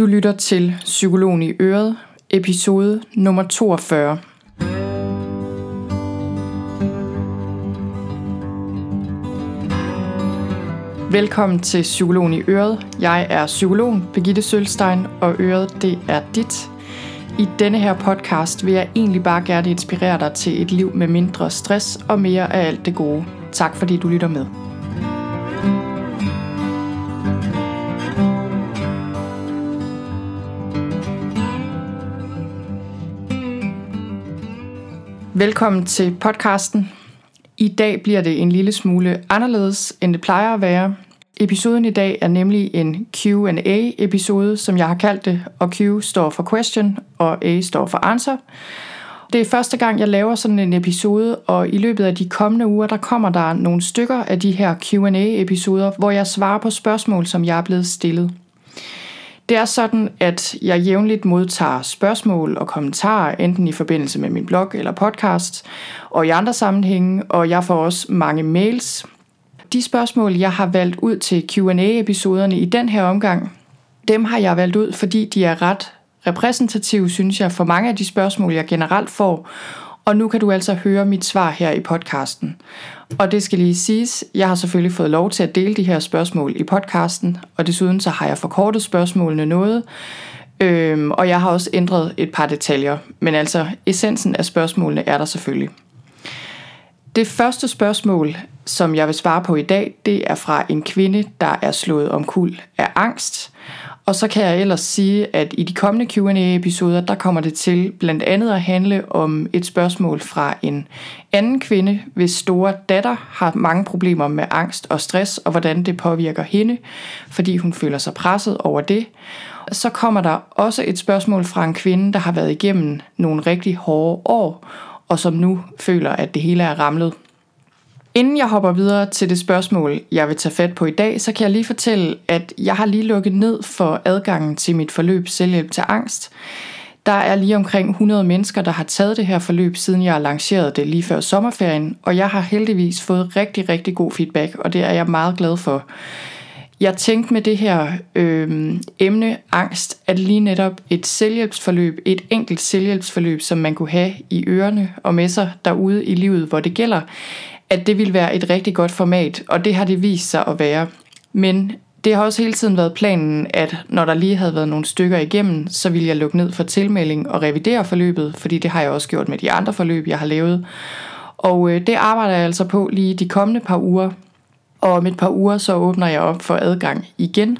Du lytter til Psykologen i Øret, episode nummer 42. Velkommen til Psykologen i Øret. Jeg er psykologen Birgitte Sølstein, og Øret det er dit. I denne her podcast vil jeg egentlig bare gerne inspirere dig til et liv med mindre stress og mere af alt det gode. Tak fordi du lytter med. Velkommen til podcasten. I dag bliver det en lille smule anderledes, end det plejer at være. Episoden i dag er nemlig en Q&A-episode, som jeg har kaldt det, og Q står for question, og A står for answer. Det er første gang, jeg laver sådan en episode, og i løbet af de kommende uger, der kommer der nogle stykker af de her Q&A-episoder, hvor jeg svarer på spørgsmål, som jeg er blevet stillet. Det er sådan, at jeg jævnligt modtager spørgsmål og kommentarer, enten i forbindelse med min blog eller podcast, og i andre sammenhænge, og jeg får også mange mails. De spørgsmål, jeg har valgt ud til Q&A-episoderne i den her omgang, dem har jeg valgt ud, fordi de er ret repræsentative, synes jeg, for mange af de spørgsmål, jeg generelt får, og nu kan du altså høre mit svar her i podcasten. Og det skal lige siges, jeg har selvfølgelig fået lov til at dele de her spørgsmål i podcasten, og desuden så har jeg forkortet spørgsmålene noget, øhm, og jeg har også ændret et par detaljer, men altså essensen af spørgsmålene er der selvfølgelig. Det første spørgsmål, som jeg vil svare på i dag, det er fra en kvinde, der er slået omkuld af angst, og så kan jeg ellers sige, at i de kommende Q&A-episoder, der kommer det til blandt andet at handle om et spørgsmål fra en anden kvinde, hvis store datter har mange problemer med angst og stress, og hvordan det påvirker hende, fordi hun føler sig presset over det. Så kommer der også et spørgsmål fra en kvinde, der har været igennem nogle rigtig hårde år, og som nu føler, at det hele er ramlet Inden jeg hopper videre til det spørgsmål, jeg vil tage fat på i dag, så kan jeg lige fortælle, at jeg har lige lukket ned for adgangen til mit forløb Selvhjælp til Angst. Der er lige omkring 100 mennesker, der har taget det her forløb, siden jeg lancerede det lige før sommerferien, og jeg har heldigvis fået rigtig, rigtig god feedback, og det er jeg meget glad for. Jeg tænkte med det her øh, emne angst, at lige netop et selvhjælpsforløb, et enkelt selvhjælpsforløb, som man kunne have i ørerne og med sig derude i livet, hvor det gælder, at det ville være et rigtig godt format, og det har det vist sig at være. Men det har også hele tiden været planen, at når der lige havde været nogle stykker igennem, så ville jeg lukke ned for tilmelding og revidere forløbet, fordi det har jeg også gjort med de andre forløb, jeg har lavet. Og øh, det arbejder jeg altså på lige de kommende par uger. Og om et par uger så åbner jeg op for adgang igen,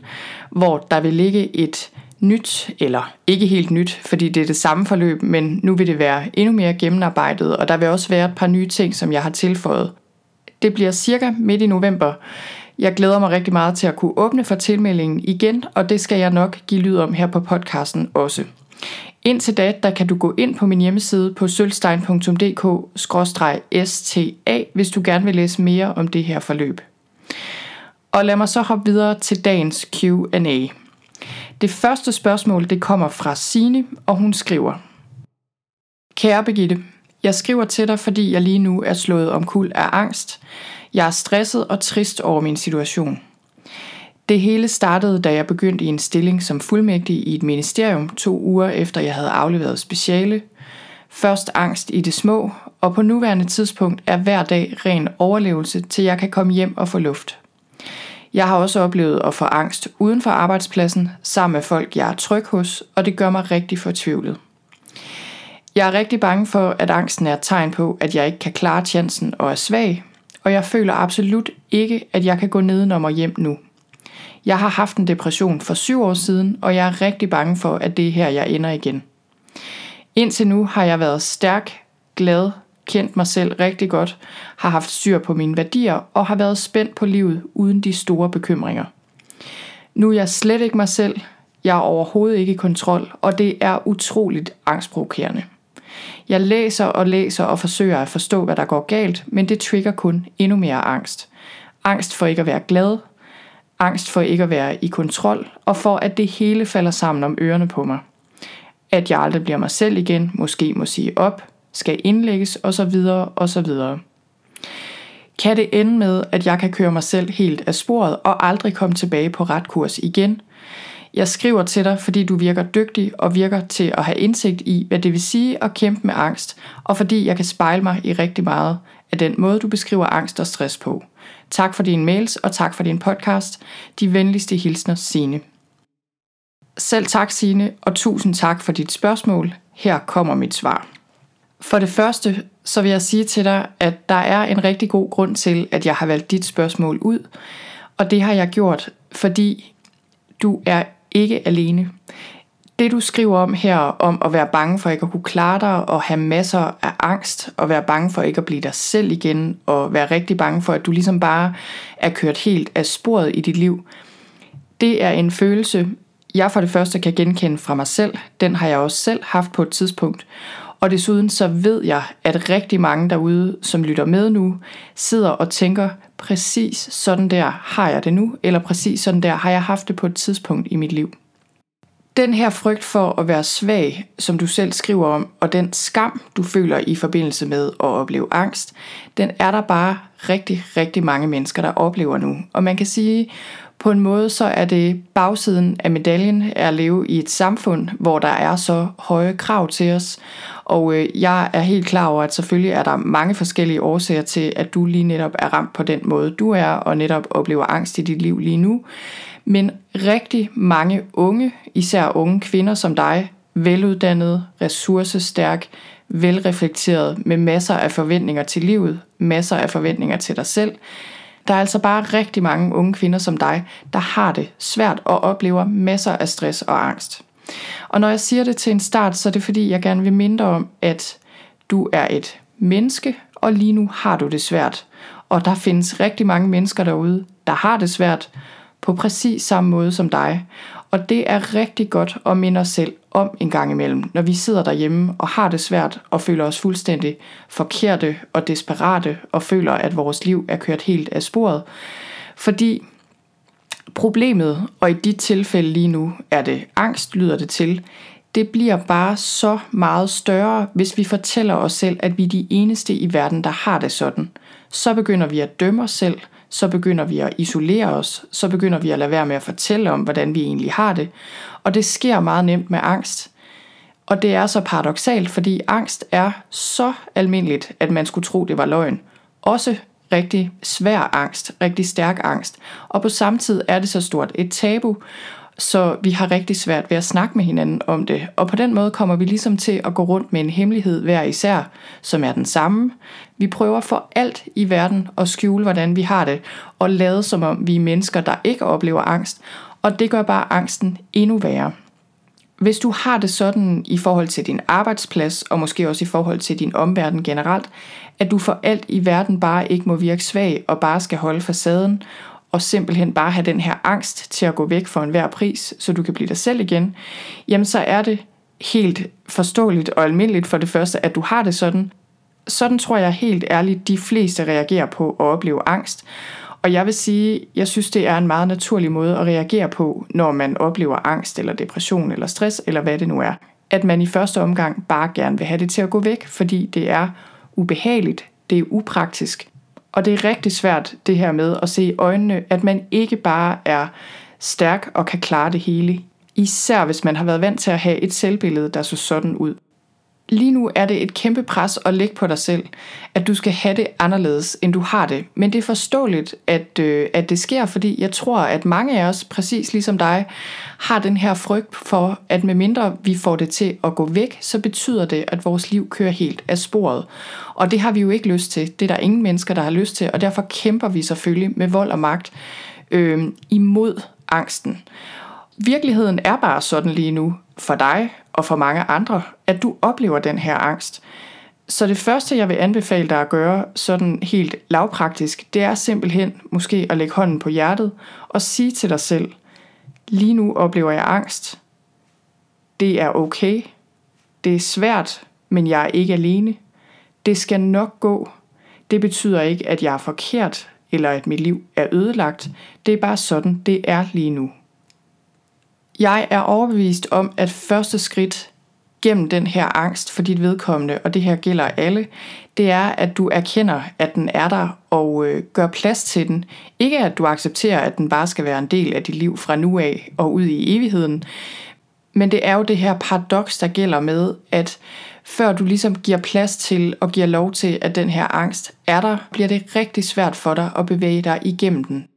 hvor der vil ligge et nyt, eller ikke helt nyt, fordi det er det samme forløb, men nu vil det være endnu mere gennemarbejdet, og der vil også være et par nye ting, som jeg har tilføjet. Det bliver cirka midt i november. Jeg glæder mig rigtig meget til at kunne åbne for tilmeldingen igen, og det skal jeg nok give lyd om her på podcasten også. Indtil da, der kan du gå ind på min hjemmeside på sølvstein.dk-sta, hvis du gerne vil læse mere om det her forløb. Og lad mig så hoppe videre til dagens Q&A. Det første spørgsmål det kommer fra Sine, og hun skriver Kære Begitte, jeg skriver til dig, fordi jeg lige nu er slået omkuld af angst. Jeg er stresset og trist over min situation. Det hele startede, da jeg begyndte i en stilling som fuldmægtig i et ministerium to uger efter jeg havde afleveret speciale. Først angst i det små, og på nuværende tidspunkt er hver dag ren overlevelse, til jeg kan komme hjem og få luft. Jeg har også oplevet at få angst uden for arbejdspladsen, sammen med folk, jeg er tryg hos, og det gør mig rigtig fortvivlet. Jeg er rigtig bange for, at angsten er et tegn på, at jeg ikke kan klare chancen og er svag, og jeg føler absolut ikke, at jeg kan gå nedenom og hjem nu. Jeg har haft en depression for syv år siden, og jeg er rigtig bange for, at det er her, jeg ender igen. Indtil nu har jeg været stærk, glad, kendt mig selv rigtig godt, har haft styr på mine værdier og har været spændt på livet uden de store bekymringer. Nu er jeg slet ikke mig selv, jeg er overhovedet ikke i kontrol, og det er utroligt angstprovokerende. Jeg læser og læser og forsøger at forstå, hvad der går galt, men det trigger kun endnu mere angst. Angst for ikke at være glad, angst for ikke at være i kontrol, og for at det hele falder sammen om ørerne på mig. At jeg aldrig bliver mig selv igen, måske må sige op, skal indlægges osv. osv. Kan det ende med, at jeg kan køre mig selv helt af sporet og aldrig komme tilbage på ret kurs igen? Jeg skriver til dig, fordi du virker dygtig og virker til at have indsigt i, hvad det vil sige at kæmpe med angst, og fordi jeg kan spejle mig i rigtig meget af den måde, du beskriver angst og stress på. Tak for dine mails, og tak for din podcast. De venligste hilsner, Signe. Selv tak, Signe, og tusind tak for dit spørgsmål. Her kommer mit svar. For det første, så vil jeg sige til dig, at der er en rigtig god grund til, at jeg har valgt dit spørgsmål ud. Og det har jeg gjort, fordi du er ikke alene. Det du skriver om her, om at være bange for ikke at kunne klare dig, og have masser af angst, og være bange for ikke at blive dig selv igen, og være rigtig bange for, at du ligesom bare er kørt helt af sporet i dit liv, det er en følelse, jeg for det første kan genkende fra mig selv. Den har jeg også selv haft på et tidspunkt. Og desuden så ved jeg, at rigtig mange derude, som lytter med nu, sidder og tænker, præcis sådan der har jeg det nu, eller præcis sådan der har jeg haft det på et tidspunkt i mit liv. Den her frygt for at være svag, som du selv skriver om, og den skam, du føler i forbindelse med at opleve angst, den er der bare rigtig, rigtig mange mennesker, der oplever nu. Og man kan sige, på en måde så er det bagsiden af medaljen at leve i et samfund, hvor der er så høje krav til os. Og øh, jeg er helt klar over, at selvfølgelig er der mange forskellige årsager til, at du lige netop er ramt på den måde, du er, og netop oplever angst i dit liv lige nu. Men rigtig mange unge, især unge kvinder som dig, veluddannede, ressourcestærk, velreflekteret, med masser af forventninger til livet, masser af forventninger til dig selv, der er altså bare rigtig mange unge kvinder som dig, der har det svært og oplever masser af stress og angst. Og når jeg siger det til en start, så er det fordi, jeg gerne vil minde om, at du er et menneske, og lige nu har du det svært. Og der findes rigtig mange mennesker derude, der har det svært på præcis samme måde som dig. Og det er rigtig godt at minde os selv om en gang imellem, når vi sidder derhjemme og har det svært og føler os fuldstændig forkerte og desperate og føler, at vores liv er kørt helt af sporet. Fordi problemet, og i dit tilfælde lige nu er det angst, lyder det til, det bliver bare så meget større, hvis vi fortæller os selv, at vi er de eneste i verden, der har det sådan. Så begynder vi at dømme os selv, så begynder vi at isolere os, så begynder vi at lade være med at fortælle om, hvordan vi egentlig har det. Og det sker meget nemt med angst. Og det er så paradoxalt, fordi angst er så almindeligt, at man skulle tro, det var løgn. Også rigtig svær angst, rigtig stærk angst. Og på samme tid er det så stort et tabu, så vi har rigtig svært ved at snakke med hinanden om det. Og på den måde kommer vi ligesom til at gå rundt med en hemmelighed hver især, som er den samme. Vi prøver for alt i verden at skjule, hvordan vi har det, og lade som om vi er mennesker, der ikke oplever angst. Og det gør bare angsten endnu værre. Hvis du har det sådan i forhold til din arbejdsplads, og måske også i forhold til din omverden generelt, at du for alt i verden bare ikke må virke svag og bare skal holde facaden, og simpelthen bare have den her angst til at gå væk for enhver pris, så du kan blive dig selv igen, jamen så er det helt forståeligt og almindeligt for det første, at du har det sådan. Sådan tror jeg helt ærligt, de fleste reagerer på at opleve angst. Og jeg vil sige, jeg synes, det er en meget naturlig måde at reagere på, når man oplever angst eller depression eller stress eller hvad det nu er. At man i første omgang bare gerne vil have det til at gå væk, fordi det er ubehageligt, det er upraktisk, og det er rigtig svært det her med at se i øjnene, at man ikke bare er stærk og kan klare det hele. Især hvis man har været vant til at have et selvbillede, der så sådan ud. Lige nu er det et kæmpe pres at lægge på dig selv, at du skal have det anderledes, end du har det. Men det er forståeligt, at, øh, at det sker, fordi jeg tror, at mange af os, præcis ligesom dig, har den her frygt for, at medmindre vi får det til at gå væk, så betyder det, at vores liv kører helt af sporet. Og det har vi jo ikke lyst til. Det er der ingen mennesker, der har lyst til, og derfor kæmper vi selvfølgelig med vold og magt øh, imod angsten. Virkeligheden er bare sådan lige nu for dig og for mange andre, at du oplever den her angst. Så det første, jeg vil anbefale dig at gøre, sådan helt lavpraktisk, det er simpelthen måske at lægge hånden på hjertet og sige til dig selv, lige nu oplever jeg angst. Det er okay. Det er svært, men jeg er ikke alene. Det skal nok gå. Det betyder ikke, at jeg er forkert, eller at mit liv er ødelagt. Det er bare sådan, det er lige nu. Jeg er overbevist om, at første skridt gennem den her angst for dit vedkommende, og det her gælder alle, det er, at du erkender, at den er der, og øh, gør plads til den. Ikke at du accepterer, at den bare skal være en del af dit liv fra nu af og ud i evigheden, men det er jo det her paradoks, der gælder med, at før du ligesom giver plads til og giver lov til, at den her angst er der, bliver det rigtig svært for dig at bevæge dig igennem den.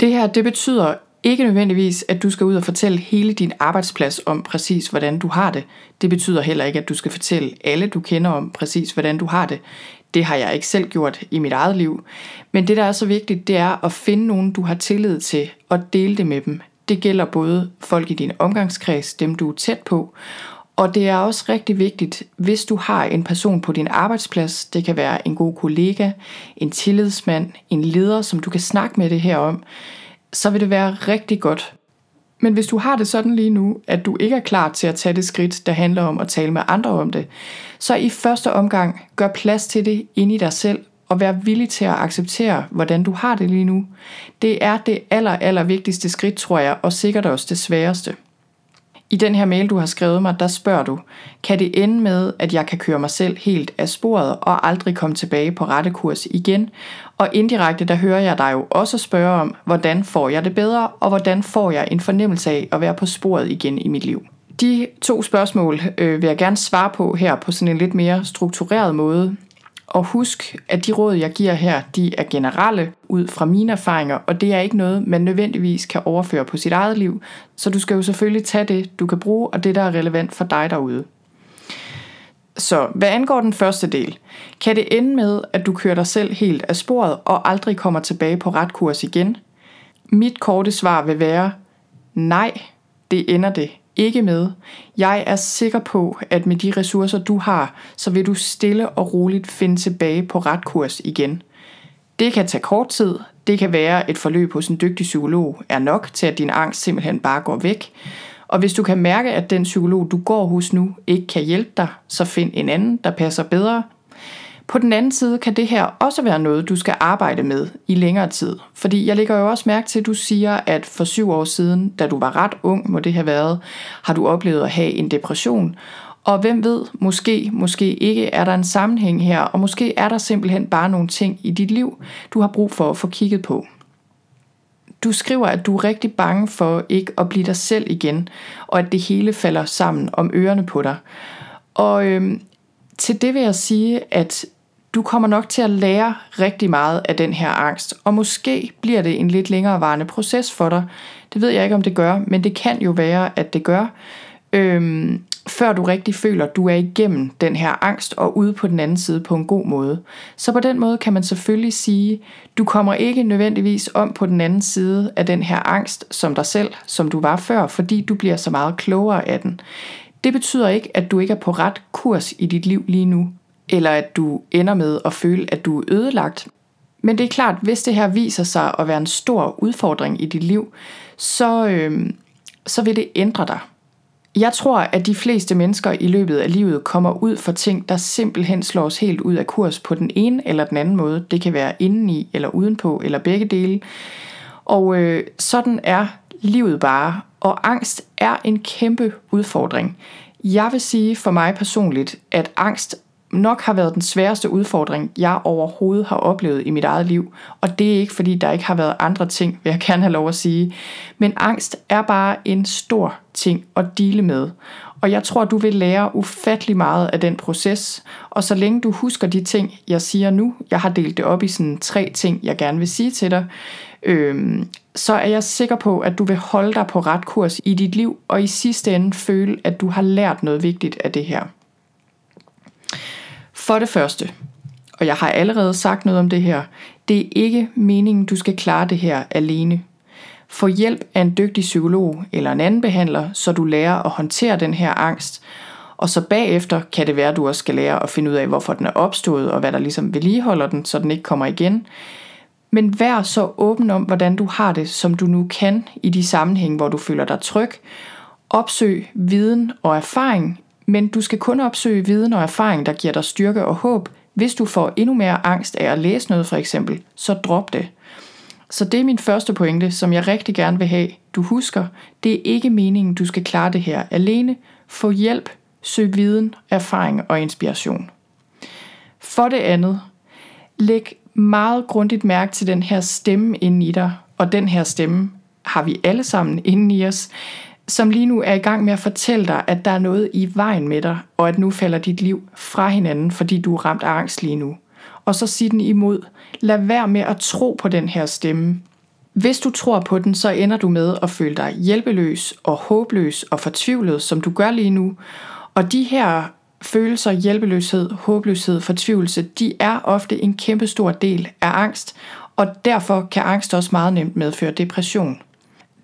Det her, det betyder ikke nødvendigvis, at du skal ud og fortælle hele din arbejdsplads om præcis, hvordan du har det. Det betyder heller ikke, at du skal fortælle alle, du kender om præcis, hvordan du har det. Det har jeg ikke selv gjort i mit eget liv. Men det, der er så vigtigt, det er at finde nogen, du har tillid til, og dele det med dem. Det gælder både folk i din omgangskreds, dem du er tæt på, og det er også rigtig vigtigt, hvis du har en person på din arbejdsplads, det kan være en god kollega, en tillidsmand, en leder, som du kan snakke med det her om, så vil det være rigtig godt. Men hvis du har det sådan lige nu, at du ikke er klar til at tage det skridt, der handler om at tale med andre om det, så i første omgang gør plads til det inde i dig selv, og vær villig til at acceptere, hvordan du har det lige nu. Det er det aller, aller vigtigste skridt, tror jeg, og sikkert også det sværeste. I den her mail, du har skrevet mig, der spørger du, kan det ende med, at jeg kan køre mig selv helt af sporet og aldrig komme tilbage på rette kurs igen? Og indirekte, der hører jeg dig jo også spørge om, hvordan får jeg det bedre, og hvordan får jeg en fornemmelse af at være på sporet igen i mit liv? De to spørgsmål øh, vil jeg gerne svare på her på sådan en lidt mere struktureret måde, og husk, at de råd, jeg giver her, de er generelle ud fra mine erfaringer, og det er ikke noget, man nødvendigvis kan overføre på sit eget liv. Så du skal jo selvfølgelig tage det, du kan bruge, og det, der er relevant for dig derude. Så hvad angår den første del, kan det ende med, at du kører dig selv helt af sporet og aldrig kommer tilbage på ret kurs igen? Mit korte svar vil være, nej, det ender det ikke med. Jeg er sikker på, at med de ressourcer, du har, så vil du stille og roligt finde tilbage på ret kurs igen. Det kan tage kort tid. Det kan være, et forløb hos en dygtig psykolog er nok til, at din angst simpelthen bare går væk. Og hvis du kan mærke, at den psykolog, du går hos nu, ikke kan hjælpe dig, så find en anden, der passer bedre, på den anden side kan det her også være noget, du skal arbejde med i længere tid. Fordi jeg lægger jo også mærke til, at du siger, at for syv år siden, da du var ret ung, må det have været, har du oplevet at have en depression. Og hvem ved, måske, måske ikke er der en sammenhæng her, og måske er der simpelthen bare nogle ting i dit liv, du har brug for at få kigget på. Du skriver, at du er rigtig bange for ikke at blive dig selv igen, og at det hele falder sammen om ørerne på dig. Og øhm, til det vil jeg sige, at du kommer nok til at lære rigtig meget af den her angst, og måske bliver det en lidt længerevarende proces for dig. Det ved jeg ikke, om det gør, men det kan jo være, at det gør, øhm, før du rigtig føler, at du er igennem den her angst og ude på den anden side på en god måde. Så på den måde kan man selvfølgelig sige, du kommer ikke nødvendigvis om på den anden side af den her angst som dig selv, som du var før, fordi du bliver så meget klogere af den. Det betyder ikke, at du ikke er på ret kurs i dit liv lige nu eller at du ender med at føle, at du er ødelagt. Men det er klart, hvis det her viser sig at være en stor udfordring i dit liv, så, øh, så vil det ændre dig. Jeg tror, at de fleste mennesker i løbet af livet kommer ud for ting, der simpelthen slår os helt ud af kurs på den ene eller den anden måde. Det kan være indeni eller udenpå eller begge dele. Og øh, sådan er livet bare. Og angst er en kæmpe udfordring. Jeg vil sige for mig personligt, at angst nok har været den sværeste udfordring, jeg overhovedet har oplevet i mit eget liv. Og det er ikke fordi, der ikke har været andre ting, vil jeg gerne have lov at sige. Men angst er bare en stor ting at dele med. Og jeg tror, du vil lære ufattelig meget af den proces. Og så længe du husker de ting, jeg siger nu, jeg har delt det op i sådan tre ting, jeg gerne vil sige til dig, øhm, så er jeg sikker på, at du vil holde dig på ret kurs i dit liv, og i sidste ende føle, at du har lært noget vigtigt af det her. For det første, og jeg har allerede sagt noget om det her, det er ikke meningen, du skal klare det her alene. Få hjælp af en dygtig psykolog eller en anden behandler, så du lærer at håndtere den her angst, og så bagefter kan det være, at du også skal lære at finde ud af, hvorfor den er opstået, og hvad der ligesom vedligeholder den, så den ikke kommer igen. Men vær så åben om, hvordan du har det, som du nu kan i de sammenhænge, hvor du føler dig tryg. Opsøg viden og erfaring men du skal kun opsøge viden og erfaring, der giver dig styrke og håb. Hvis du får endnu mere angst af at læse noget for eksempel, så drop det. Så det er min første pointe, som jeg rigtig gerne vil have, du husker. Det er ikke meningen, du skal klare det her alene. Få hjælp, søg viden, erfaring og inspiration. For det andet, læg meget grundigt mærke til den her stemme inde i dig, og den her stemme har vi alle sammen inde i os, som lige nu er i gang med at fortælle dig, at der er noget i vejen med dig, og at nu falder dit liv fra hinanden, fordi du er ramt af angst lige nu. Og så sig den imod. Lad være med at tro på den her stemme. Hvis du tror på den, så ender du med at føle dig hjælpeløs og håbløs og fortvivlet, som du gør lige nu. Og de her følelser, hjælpeløshed, håbløshed, fortvivlelse, de er ofte en kæmpe stor del af angst, og derfor kan angst også meget nemt medføre depression.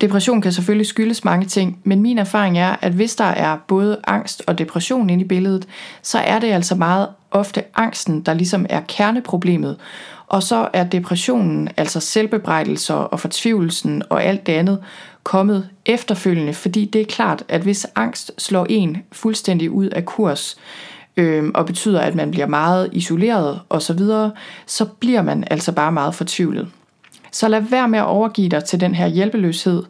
Depression kan selvfølgelig skyldes mange ting, men min erfaring er, at hvis der er både angst og depression inde i billedet, så er det altså meget ofte angsten, der ligesom er kerneproblemet. Og så er depressionen, altså selvbebrejdelser og fortvivlelsen og alt det andet, kommet efterfølgende, fordi det er klart, at hvis angst slår en fuldstændig ud af kurs, øh, og betyder, at man bliver meget isoleret osv., så, så bliver man altså bare meget fortvivlet. Så lad være med at overgive dig til den her hjælpeløshed.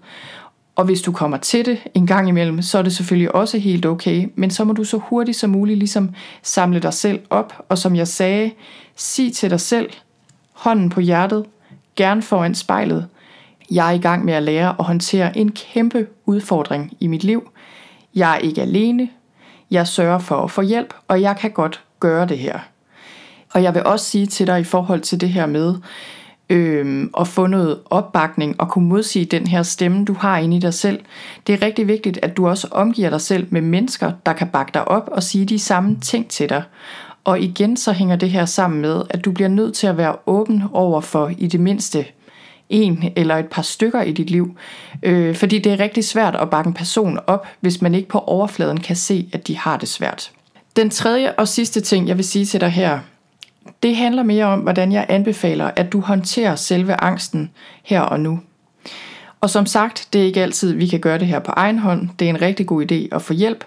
Og hvis du kommer til det en gang imellem, så er det selvfølgelig også helt okay, men så må du så hurtigt som muligt ligesom samle dig selv op, og som jeg sagde, sig til dig selv, hånden på hjertet, gerne foran spejlet, jeg er i gang med at lære at håndtere en kæmpe udfordring i mit liv. Jeg er ikke alene. Jeg sørger for at få hjælp, og jeg kan godt gøre det her. Og jeg vil også sige til dig i forhold til det her med, øh, og få noget opbakning og kunne modsige den her stemme, du har inde i dig selv. Det er rigtig vigtigt, at du også omgiver dig selv med mennesker, der kan bakke dig op og sige de samme ting til dig. Og igen så hænger det her sammen med, at du bliver nødt til at være åben over for i det mindste en eller et par stykker i dit liv. Øh, fordi det er rigtig svært at bakke en person op, hvis man ikke på overfladen kan se, at de har det svært. Den tredje og sidste ting, jeg vil sige til dig her, det handler mere om, hvordan jeg anbefaler, at du håndterer selve angsten her og nu. Og som sagt, det er ikke altid, vi kan gøre det her på egen hånd. Det er en rigtig god idé at få hjælp.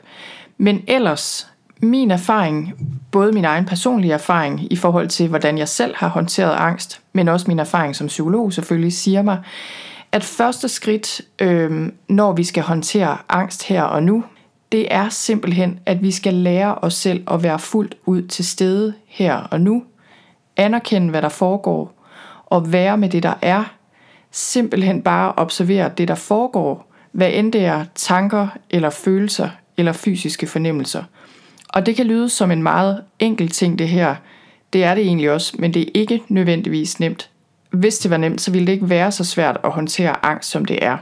Men ellers, min erfaring, både min egen personlige erfaring i forhold til, hvordan jeg selv har håndteret angst, men også min erfaring som psykolog selvfølgelig, siger mig, at første skridt, øh, når vi skal håndtere angst her og nu, det er simpelthen, at vi skal lære os selv at være fuldt ud til stede her og nu, anerkende, hvad der foregår, og være med det, der er. Simpelthen bare observere det, der foregår, hvad end det er tanker eller følelser eller fysiske fornemmelser. Og det kan lyde som en meget enkel ting, det her. Det er det egentlig også, men det er ikke nødvendigvis nemt. Hvis det var nemt, så ville det ikke være så svært at håndtere angst, som det er.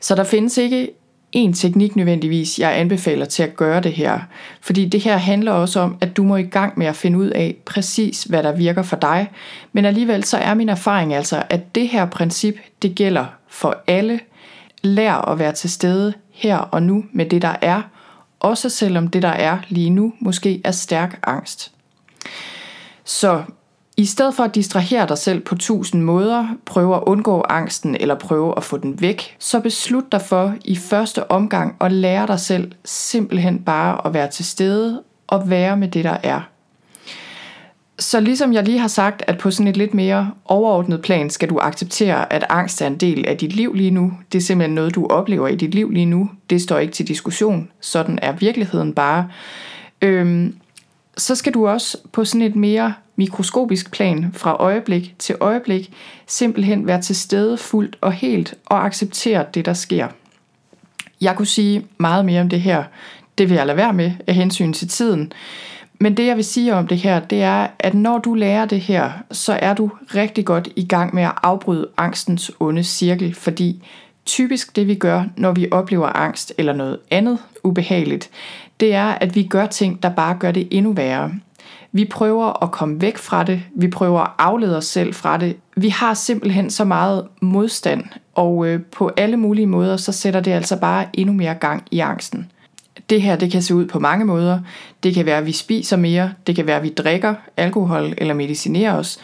Så der findes ikke en teknik nødvendigvis, jeg anbefaler til at gøre det her. Fordi det her handler også om, at du må i gang med at finde ud af præcis, hvad der virker for dig. Men alligevel så er min erfaring altså, at det her princip, det gælder for alle. Lær at være til stede her og nu med det, der er. Også selvom det, der er lige nu, måske er stærk angst. Så i stedet for at distrahere dig selv på tusind måder, prøve at undgå angsten eller prøve at få den væk, så beslut dig for i første omgang at lære dig selv simpelthen bare at være til stede og være med det, der er. Så ligesom jeg lige har sagt, at på sådan et lidt mere overordnet plan skal du acceptere, at angst er en del af dit liv lige nu. Det er simpelthen noget, du oplever i dit liv lige nu. Det står ikke til diskussion. Sådan er virkeligheden bare. Øhm, så skal du også på sådan et mere mikroskopisk plan fra øjeblik til øjeblik simpelthen være til stede fuldt og helt og acceptere det, der sker. Jeg kunne sige meget mere om det her. Det vil jeg lade være med af hensyn til tiden. Men det jeg vil sige om det her, det er, at når du lærer det her, så er du rigtig godt i gang med at afbryde angstens onde cirkel, fordi typisk det vi gør, når vi oplever angst eller noget andet ubehageligt, det er, at vi gør ting, der bare gør det endnu værre. Vi prøver at komme væk fra det. Vi prøver at aflede os selv fra det. Vi har simpelthen så meget modstand, og øh, på alle mulige måder, så sætter det altså bare endnu mere gang i angsten. Det her, det kan se ud på mange måder. Det kan være, at vi spiser mere. Det kan være, at vi drikker alkohol eller medicinerer os.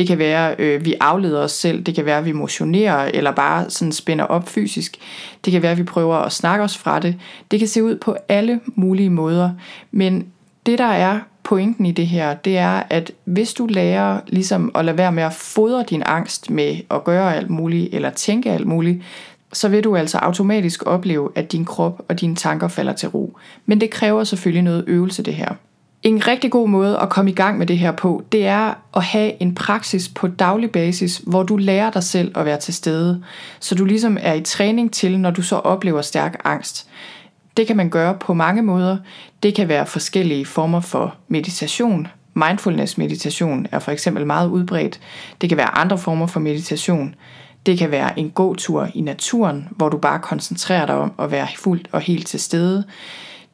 Det kan være, øh, vi afleder os selv. Det kan være, vi motionerer eller bare sådan spænder op fysisk. Det kan være, vi prøver at snakke os fra det. Det kan se ud på alle mulige måder. Men det, der er pointen i det her, det er, at hvis du lærer ligesom at lade være med at fodre din angst med at gøre alt muligt, eller tænke alt muligt, så vil du altså automatisk opleve, at din krop og dine tanker falder til ro. Men det kræver selvfølgelig noget øvelse det her. En rigtig god måde at komme i gang med det her på, det er at have en praksis på daglig basis, hvor du lærer dig selv at være til stede, så du ligesom er i træning til, når du så oplever stærk angst. Det kan man gøre på mange måder. Det kan være forskellige former for meditation. Mindfulness meditation er for eksempel meget udbredt. Det kan være andre former for meditation. Det kan være en god tur i naturen, hvor du bare koncentrerer dig om at være fuldt og helt til stede.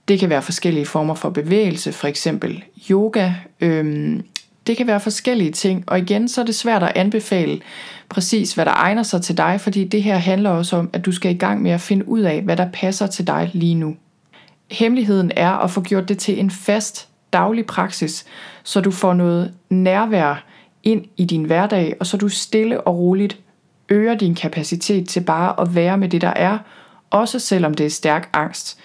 Det kan være forskellige former for bevægelse, for eksempel yoga. Øhm, det kan være forskellige ting, og igen så er det svært at anbefale præcis, hvad der egner sig til dig, fordi det her handler også om, at du skal i gang med at finde ud af, hvad der passer til dig lige nu. Hemmeligheden er at få gjort det til en fast daglig praksis, så du får noget nærvær ind i din hverdag, og så du stille og roligt øger din kapacitet til bare at være med det, der er, også selvom det er stærk angst.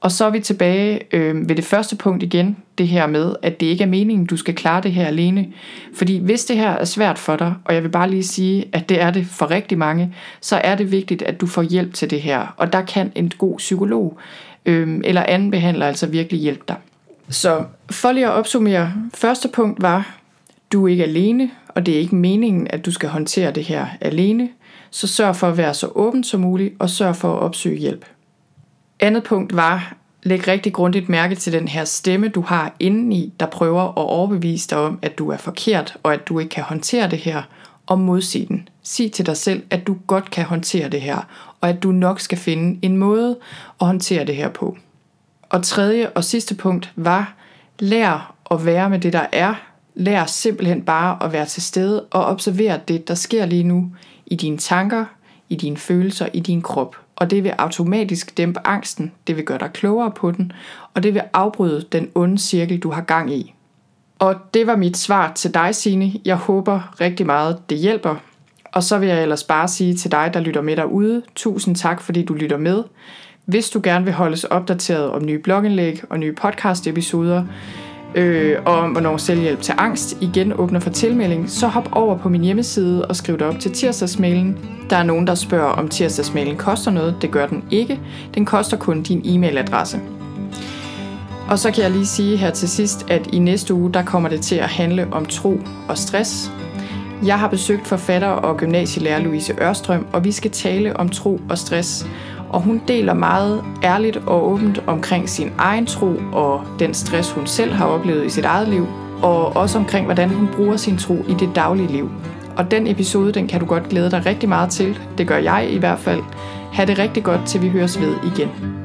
Og så er vi tilbage øh, ved det første punkt igen, det her med, at det ikke er meningen, du skal klare det her alene. Fordi hvis det her er svært for dig, og jeg vil bare lige sige, at det er det for rigtig mange, så er det vigtigt, at du får hjælp til det her. Og der kan en god psykolog øh, eller anden behandler altså virkelig hjælpe dig. Så for lige at opsummere, første punkt var, du er ikke alene, og det er ikke meningen, at du skal håndtere det her alene, så sørg for at være så åben som muligt, og sørg for at opsøge hjælp. Andet punkt var, læg rigtig grundigt mærke til den her stemme, du har indeni, der prøver at overbevise dig om, at du er forkert, og at du ikke kan håndtere det her, og modsig den. Sig til dig selv, at du godt kan håndtere det her, og at du nok skal finde en måde at håndtere det her på. Og tredje og sidste punkt var, lær at være med det, der er. Lær simpelthen bare at være til stede og observere det, der sker lige nu i dine tanker, i dine følelser, i din krop. Og det vil automatisk dæmpe angsten, det vil gøre dig klogere på den, og det vil afbryde den onde cirkel, du har gang i. Og det var mit svar til dig, Signe. Jeg håber rigtig meget, det hjælper. Og så vil jeg ellers bare sige til dig, der lytter med derude, tusind tak, fordi du lytter med. Hvis du gerne vil holdes opdateret om nye blogindlæg og nye podcast-episoder, øh, og om hvornår selvhjælp til angst igen åbner for tilmelding, så hop over på min hjemmeside og skriv dig op til tirsdagsmailen. Der er nogen, der spørger, om tirsdagsmailen koster noget. Det gør den ikke. Den koster kun din e-mailadresse. Og så kan jeg lige sige her til sidst, at i næste uge, der kommer det til at handle om tro og stress. Jeg har besøgt forfatter og gymnasielærer Louise Ørstrøm, og vi skal tale om tro og stress og hun deler meget ærligt og åbent omkring sin egen tro og den stress, hun selv har oplevet i sit eget liv, og også omkring, hvordan hun bruger sin tro i det daglige liv. Og den episode, den kan du godt glæde dig rigtig meget til. Det gør jeg i hvert fald. Ha' det rigtig godt, til vi høres ved igen.